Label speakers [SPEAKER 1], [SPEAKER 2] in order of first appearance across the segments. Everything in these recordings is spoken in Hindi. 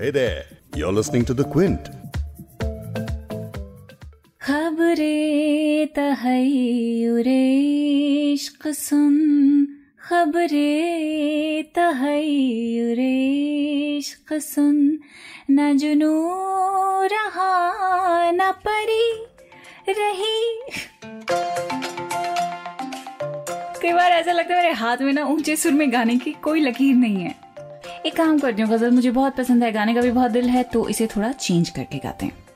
[SPEAKER 1] Hey there, you're listening to The Quint.
[SPEAKER 2] खबरे तहयुरे इश्क सुन। खबरे तहयुरे इश्क सुन। न जुनू रहा न परी रही। कई बार ऐसा लगता है मेरे हाथ में ना ऊँचे सुर में गाने की कोई लकीर नहीं है। एक काम करती हूँ गज़ल मुझे बहुत पसंद है, गाने का भी बहुत दिल है तो इसे थोड़ा चेंज करके गाते हैं।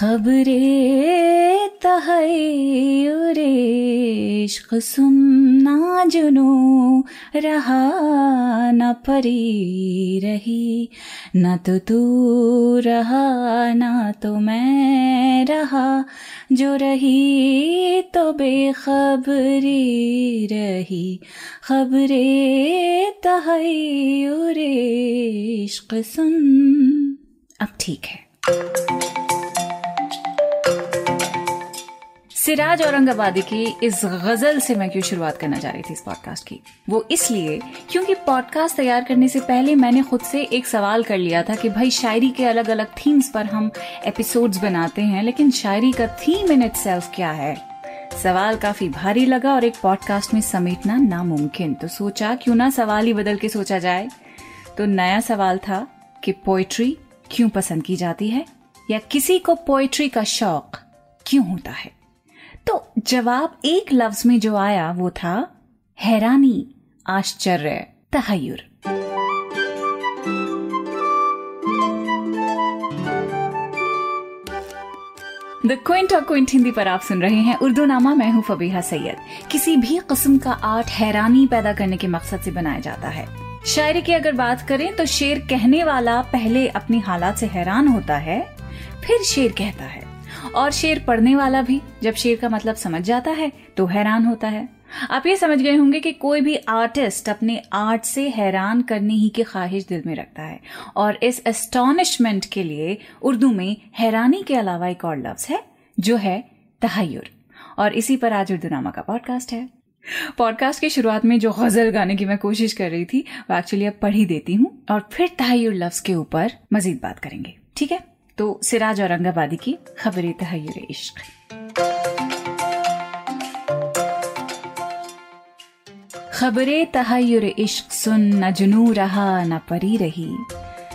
[SPEAKER 2] खबरे तहरे इश्क सुनना जुनू रहा न परी रही। न तो तू रहा, न तो मैं रहा। जो रही तो बेखबरी रही। खबरे तहरे इश्क सुन। अब ठीक है। सिराज औरंगाबादी की इस गज़ल से मैं क्यों शुरुआत करना चाह रही थी इस पॉडकास्ट की? वो इसलिए क्योंकि पॉडकास्ट तैयार करने से पहले मैंने खुद से एक सवाल कर लिया था कि भाई, शायरी के अलग अलग थीम्स पर हम एपिसोड्स बनाते हैं, लेकिन शायरी का थीम इन इट क्या है? सवाल काफ़ी भारी लगा और एक पॉडकास्ट में समेटना नामुमकिन। तो सोचा, क्यों ना सवाल ही बदल के सोचा जाए? तो नया सवाल था कि पोइट्री क्यों पसंद की जाती है? या किसी को पोइट्री का शौक क्यों होता है? तो जवाब एक लफ्ज में जो आया वो था, हैरानी, आश्चर्य, तहयुर। द क्विंट और क्विंट हिंदी पर आप सुन रहे हैं। उर्दू नामा मैं हूँ फबीहा सैयद। किसी भी किस्म का आर्ट हैरानी पैदा करने के मकसद से बनाया जाता है। शायरी की अगर बात करें तो शेर कहने वाला पहले अपनी हालात से हैरान होता है, फिर शेर कहता है। और शेर पढ़ने वाला भी। जब शेर का मतलब समझ जाता है तो हैरान होता है। आप ये समझ गए होंगे कि कोई भी आर्टिस्ट अपने आर्ट से हैरान करने ही की ख्वाहिश दिल में रखता है। और इस एस्टॉनिशमेंट के लिए उर्दू में हैरानी के अलावा एक और लफ्ज है, जो है तहयुर और इसी पर आज उर्दू नामा का पॉडकास्ट है। पॉडकास्ट की शुरुआत में जो गज़ल गाने की मैं कोशिश कर रही थी, वो एक्चुअली अब पढ़ ही देती हूँ। और फिर तहयुर लफ्ज के ऊपर मजीद बात करेंगे। ठीक है? तो सिराज औरंगाबादी की खबरें तहयुर इश्क। खबरें तहयुर इश्क सुन न जुनू रहा, न परी रही।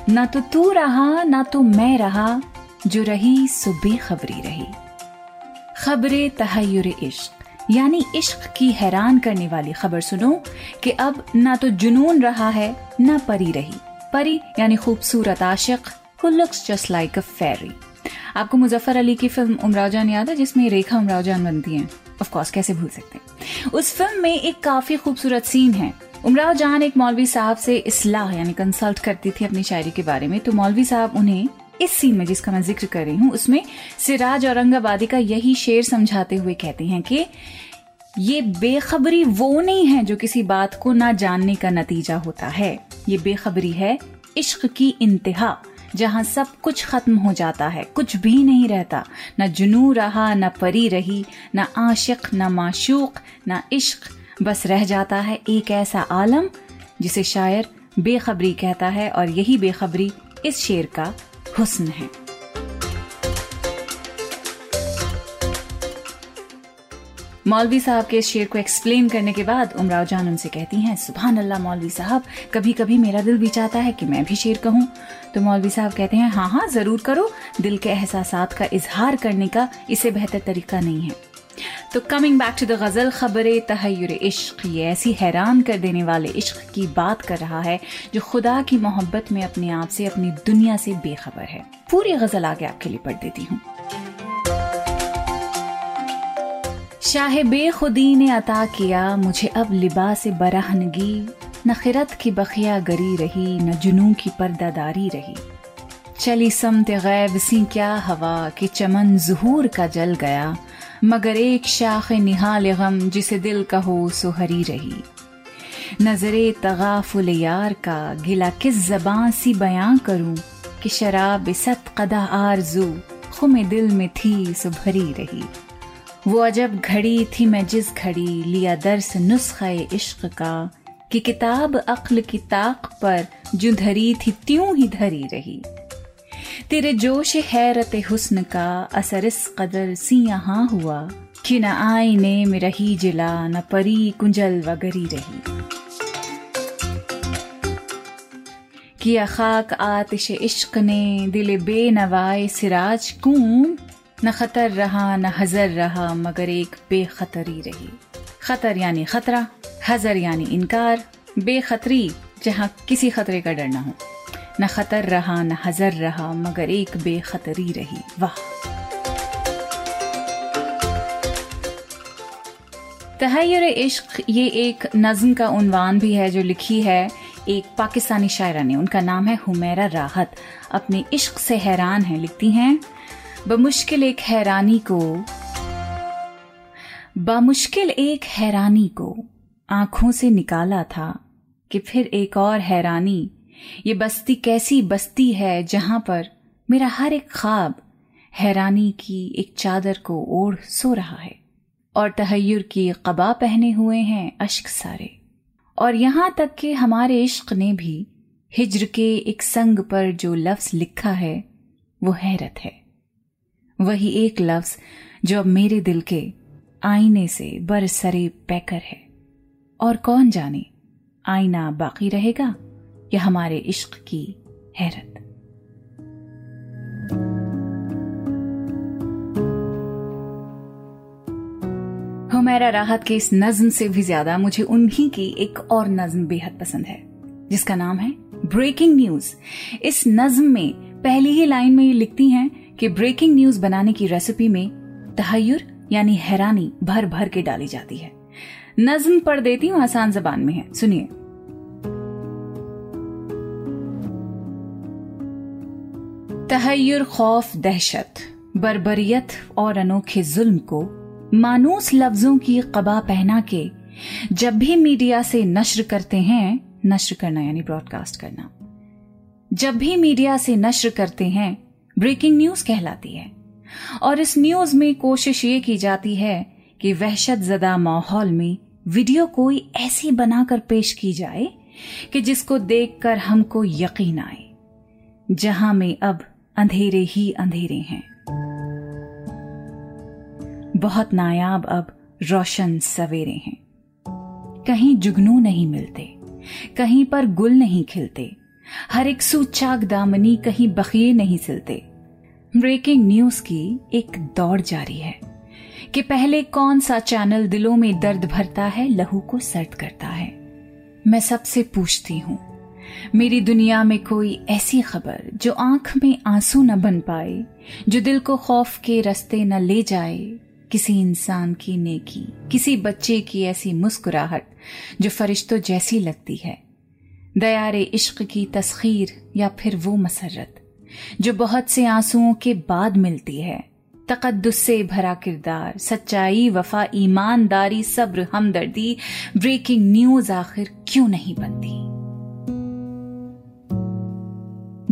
[SPEAKER 2] न तो तू रहा, न तो मैं रहा, जो रही सो बेखबरी रही। खबरें तहयुर इश्क, यानी इश्क की हैरान करने वाली खबर सुनो कि अब ना तो जुनून रहा है, ना परी रही। परी, यानी खूबसूरत आशिक who looks just like a fairy आपको मुजफ्फर अली की फ़िल्म उमराव जान याद है, जिसमें रेखा उमराव जान बनती हैं? ऑफ़ कोर्स कैसे भूल सकते हैं? उस फ़िल्म में एक काफ़ी खूबसूरत सीन है। उमराव जान एक मौलवी साहब से इसलाह, यानी कंसल्ट करती थी अपनी शायरी के बारे में। तो मौलवी साहब उन्हें इस सीन में, जिसका मैं ज़िक्र कर रही हूँ, उसमें सिराज औरंगाबादी का यही शेर समझाते हुए कहते हैं कि, ये बेखबरी वो नहीं है जो किसी बात को ना जानने का नतीजा होता है। ये बेखबरी है इश्क की इंतहा। जहाँ सब कुछ खत्म हो जाता है, कुछ भी नहीं रहता। न जुनू रहा, न परी रही, न आशिक, न माशूक, न इश्क। बस रह जाता है एक ऐसा आलम, जिसे शायर बेखबरी कहता है, और यही बेखबरी इस शेर का हुस्न है। मौलवी साहब के शेर को एक्सप्लेन करने के बाद उमराव जान उनसे कहती हैं सुबह अल्लाह मौलवी साहब कभी कभी मेरा दिल भी चाहता है कि मैं भी शेर कहूँ। तो मौलवी साहब कहते हैं हाँ हाँ ज़रूर करो। दिल के एहसास का इजहार करने का इसे बेहतर तरीका नहीं है। तो coming back to the ghazal, खबर तहयुर इश्क, ये ऐसी हैरान कर देने वाले इश्क की बात कर रहा है जो खुदा की मोहब्बत में अपने आप से, अपनी दुनिया से बेखबर है। पूरी गज़ल आगे आपके लिए पढ़ देती हूँ। शाह बेखुदी ने अता किया, मुझे अब लिबास बरहनगी। न खिरत की बखिया गरी रही, न जुनू की पर्दादारी रही। चली समत गैब सी क्या हवा, कि चमन जहूर का जल गया। मगर एक शाख निहाल गम, जिसे दिल कहो सो हरी रही। नजरे तगाफुल यार का, गिला किस जबां सी बयां करूँ, कि शराब सत कदा आरज़ू, खुमे दिल में थी सो भरी रही। वो अजब घड़ी थी मैं जिस घड़ी लिया दर्स नुस्खे इश्क का, कि किताब अक्ल की ताक पर जो धरी थी त्यों ही धरी रही। तेरे जोश हैरत हुस्न का असर इस कदर सी यहाँ हुआ, कि न आईने में रही जिला, न परी कुंजल वगरी रही। किया खाक आतिश इश्क ने, दिल बेनवाए सिराज कून न खतर रहा, न हजर रहा, मगर एक बेखतरी रही। खतर यानी खतरा, हजर यानी इनकार, बेखतरी, जहाँ किसी खतरे का डर ना हो। न खतर रहा, न हजर रहा, मगर एक बेखतरी रही। वाह! तहैर इश्क ये एक नज्म का उनवान भी है जो लिखी है एक पाकिस्तानी शायरा ने। उनका नाम है हुमेरा राहत। अपने इश्क से हैरान है, लिखती हैं बमुश्किल एक हैरानी को। बामुश्किल एक हैरानी को आँखों से निकाला था कि फिर एक और हैरानी, ये बस्ती कैसी बस्ती है जहाँ पर मेरा हर एक ख्वाब हैरानी की एक चादर को ओढ़ सो रहा है और तहैर की कबा पहने हुए हैं अश्क सारे। और यहाँ तक कि हमारे इश्क ने भी हिज्र के एक संग पर जो लफ्ज लिखा है, वो हैरत है। वही एक लफ्ज जो अब मेरे दिल के आईने से बरसरे पैकर है। और कौन जाने, आईना बाकी रहेगा या हमारे इश्क की हैरत। हुमैरा राहत के इस नज्म से भी ज़्यादा मुझे उन्हीं की एक और नज्म बेहद पसंद है, जिसका नाम है ब्रेकिंग न्यूज़। इस नज्म में पहली ही लाइन में ये लिखती हैं कि ब्रेकिंग न्यूज़ बनाने की रेसिपी में तहयुर यानी हैरानी भर भर के डाली जाती है। नज्म पढ़ देती हूँ, आसान जबान में है। सुनिए। तहयुर खौफ, दहशत, बरबरियत और अनोखे जुल्म को मानूस लफ्जों की कबा पहना के जब भी मीडिया से नश्र करते हैं, नश्र करना, यानी ब्रॉडकास्ट करना, जब भी मीडिया से नश्र करते हैं ब्रेकिंग न्यूज़ कहलाती है। और इस न्यूज़ में कोशिश ये की जाती है कि वहशत जदा माहौल में वीडियो कोई ऐसी बनाकर पेश की जाए कि जिसको देखकर हमको यकीन आए, जहाँ में अब अंधेरे ही अंधेरे हैं। बहुत नायाब अब रोशन सवेरे हैं। कहीं जुगनू नहीं मिलते, कहीं पर गुल नहीं खिलते हर एक सूचाक दामनी कहीं बखिए नहीं सिलते। ब्रेकिंग न्यूज़ की एक दौड़ जारी है कि पहले कौन सा चैनल दिलों में दर्द भरता है, लहू को सर्द करता है। मैं सबसे पूछती हूँ, मेरी दुनिया में कोई ऐसी खबर जो आँख में आँसू न बन पाए, जो दिल को खौफ के रस्ते न ले जाए? किसी इंसान की नेकी, किसी बच्चे की ऐसी मुस्कुराहट जो फरिश्तों जैसी लगती है। दयारे इश्क की तस्खीर या फिर वो मसरत, जो बहुत से आंसुओं के बाद मिलती है। तकद्दुस से भरा किरदार, सच्चाई, वफा, ईमानदारी, सब्र, हमदर्दी ब्रेकिंग न्यूज़ आखिर क्यों नहीं बनती?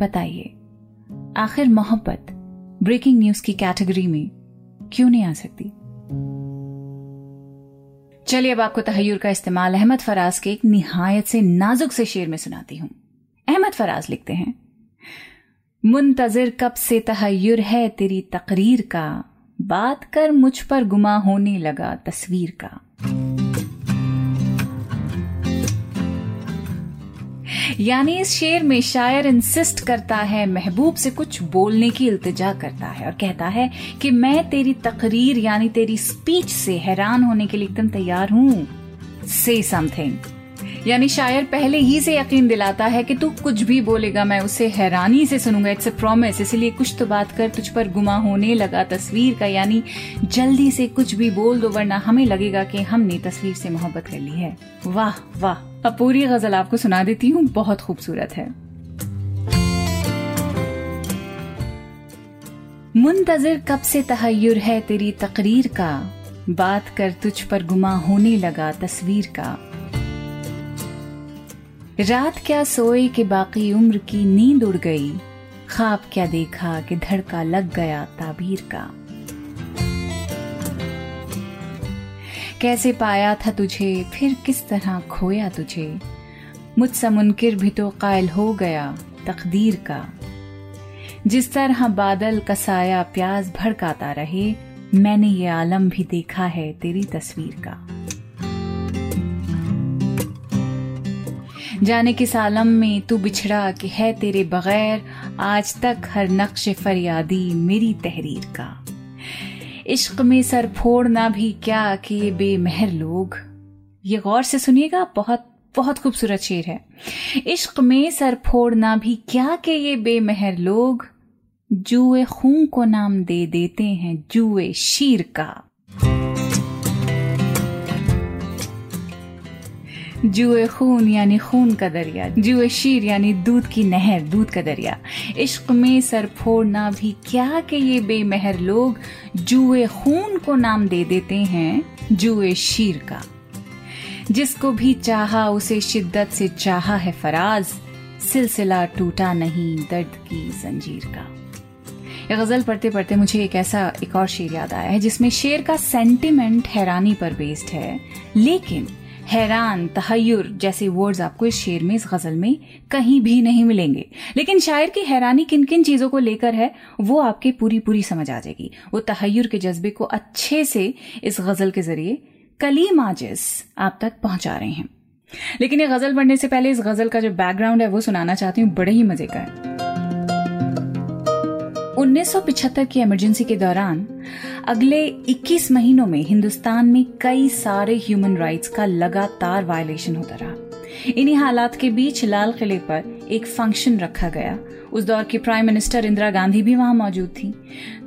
[SPEAKER 2] बताइए, आखिर मोहब्बत ब्रेकिंग न्यूज़ की कैटेगरी में क्यों नहीं आ सकती? चलिए अब आपको तहयूर का इस्तेमाल अहमद फराज के एक निहायत से नाजुक से शेर में सुनाती हूँ। अहमद फराज लिखते हैं, मुंतजर कब से तहयर है तेरी तकरीर का, बात कर मुझ पर गुमा होने लगा तस्वीर का। यानी इस शेर में शायर इंसिस्ट करता है, महबूब से कुछ बोलने की इल्तजा करता है और कहता है कि मैं तेरी तकरीर यानी तेरी स्पीच से हैरान होने के लिए एकदम तैयार हूँ। से समथिंग यानी शायर पहले ही से यकीन दिलाता है कि तू कुछ भी बोलेगा, मैं उसे हैरानी से सुनूँगा। इट्स अ प्रॉमिस इसलिए कुछ तो बात कर, तुझ पर गुमा होने लगा तस्वीर का, यानी जल्दी से कुछ भी बोल दो, वरना हमें लगेगा कि हमने तस्वीर से मोहब्बत कर ली है। वाह वाह। अब पूरी गज़ल आपको सुना देती हूँ, बहुत खूबसूरत है। मुंतजर कब से तहयुर है तेरी तकरीर का? बात कर, तुझ पर गुमा होने लगा तस्वीर का। रात क्या सोए कि बाकी उम्र की नींद उड़ गई? खाब क्या देखा कि धड़का लग गया ताबीर का? कैसे पाया था तुझे, फिर किस तरह खोया तुझे? मुझसे मुनकिर भी तो कायल हो गया तकदीर का। जिस तरह बादल कसाया प्याज भड़काता रहे, मैंने ये आलम भी देखा है तेरी तस्वीर का। जाने किस आलम में तू बिछड़ा कि है तेरे बगैर, आज तक हर नक्श फरियादी मेरी तहरीर का। इश्क में सर फोड़ना भी क्या कि ये बेमहर लोग। ये गौर से सुनिएगा, बहुत बहुत खूबसूरत शेर है। इश्क में सर फोड़ना भी क्या कि ये बेमहर लोग। जुए खून को नाम दे देते हैं, जुए शीर का। जुए खून यानी खून का दरिया, जुए शीर यानी दूध की नहर, दूध का दरिया। इश्क में सर फोड़ना भी क्या के ये बेमहर लोग जुए खून को नाम दे देते हैं, जुए शीर का। जिसको भी चाहा, उसे शिद्दत से चाहा है फराज। सिलसिला टूटा नहीं दर्द की जंजीर का। ये गज़ल पढ़ते पढ़ते मुझे एक ऐसा एक और शेर याद आया है, जिसमें शेर का सेंटिमेंट हैरानी पर बेस्ड है, लेकिन हैरान तहयुर जैसे वर्ड्स आपको इस शेर में, इस गज़ल में कहीं भी नहीं मिलेंगे। लेकिन शायर की हैरानी किन किन चीज़ों को लेकर है, वो आपके पूरी पूरी समझ आ जाएगी। वो तहयुर के जज्बे को अच्छे से इस गज़ल के ज़रिए कलीम आजिस आप तक पहुँचा रहे हैं। लेकिन ये गज़ल पढ़ने से पहले इस गज़ल का जो बैकग्राउंड है, वो सुनाना चाहती हूँ, बड़े ही मज़े का है। 1975 की इमरजेंसी के दौरान, अगले 21 महीनों में हिंदुस्तान में कई सारे ह्यूमन राइट्स का लगातार वायलेशन होता रहा। इन्हीं हालात के बीच लाल किले पर एक फ़ंक्शन रखा गया। उस दौर की प्राइम मिनिस्टर इंदिरा गांधी भी वहाँ मौजूद थी।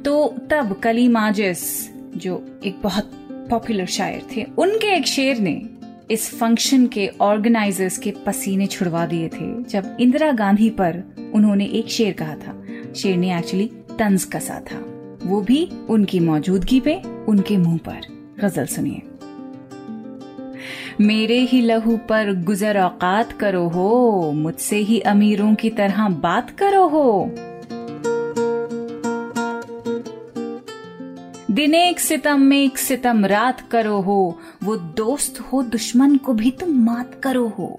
[SPEAKER 2] तो तब कली माजिस जो एक बहुत पॉपुलर शायर थे, उनके एक शेर ने इस फ़ंक्शन के ऑर्गेनाइजर्स के पसीने छुड़वा दिए थे, जब इंदिरा गांधी पर उन्होंने एक शेर कहा था। शेर ने एक्चुअली तंज कसा था। वो भी उनकी मौजूदगी पे, उनके मुँह पर। गज़ल सुनिए। मेरे ही लहू पर गुजर औकात करो हो, मुझसे ही अमीरों की तरह बात करो हो। दिन एक सितम में एक सितम रात करो हो, वो दोस्त हो, दुश्मन को भी तुम मात करो हो।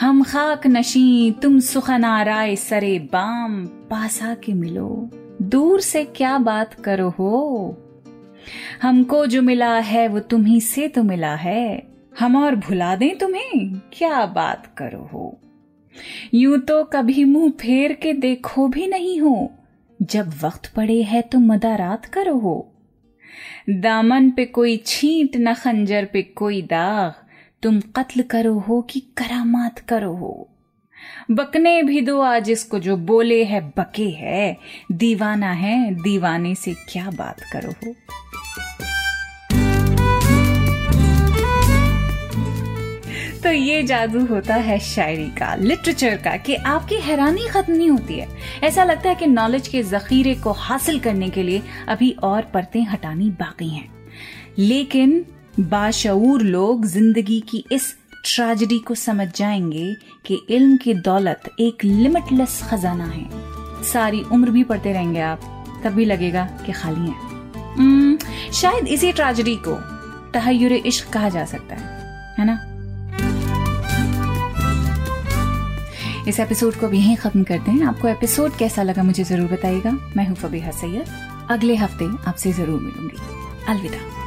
[SPEAKER 2] हम खाक नशी, तुम सुखन आराय सरे बाम, पासा के मिलो। दूर से क्या बात करो हो? हमको जो मिला है, वो तुम्ही से तो मिला है। हम और भुला दें तुम्हें, क्या बात करो हो? यूँ तो कभी मुँह फेर के देखो भी नहीं हो। जब वक्त पड़े है तो मदारात करो हो। दामन पे कोई छींट, न खंजर पे कोई दाग। तुम कत्ल करो हो कि करामात करो हो। बकने भी दो आज इसको जो बोले है, बके है। दीवाना है, दीवाने से क्या बात करो हो? तो ये जादू होता है शायरी का, लिटरेचर का, कि आपकी हैरानी खत्म नहीं होती है। ऐसा लगता है कि नॉलेज के जखीरे को हासिल करने के लिए अभी और परतें हटानी बाकी हैं। लेकिन बाशऊर लोग ज़िंदगी की इस ट्रेजिडी को समझ जाएँगे कि इल्म की दौलत एक लिमिटलेस खजाना है। सारी उम्र भी पढ़ते रहेंगे आप तब भी लगेगा कि खाली है। hmm, शायद इसी ट्रेजिडी को तहयुर इश्क कहा जा सकता है है ना? इस एपिसोड को भी यहीं खत्म करते हैं। आपको एपिसोड कैसा लगा मुझे ज़रूर बताइएगा। मैं हूँ फबीहा सैयद। अगले हफ़्ते आपसे ज़रूर मिलूँगी। अलविदा।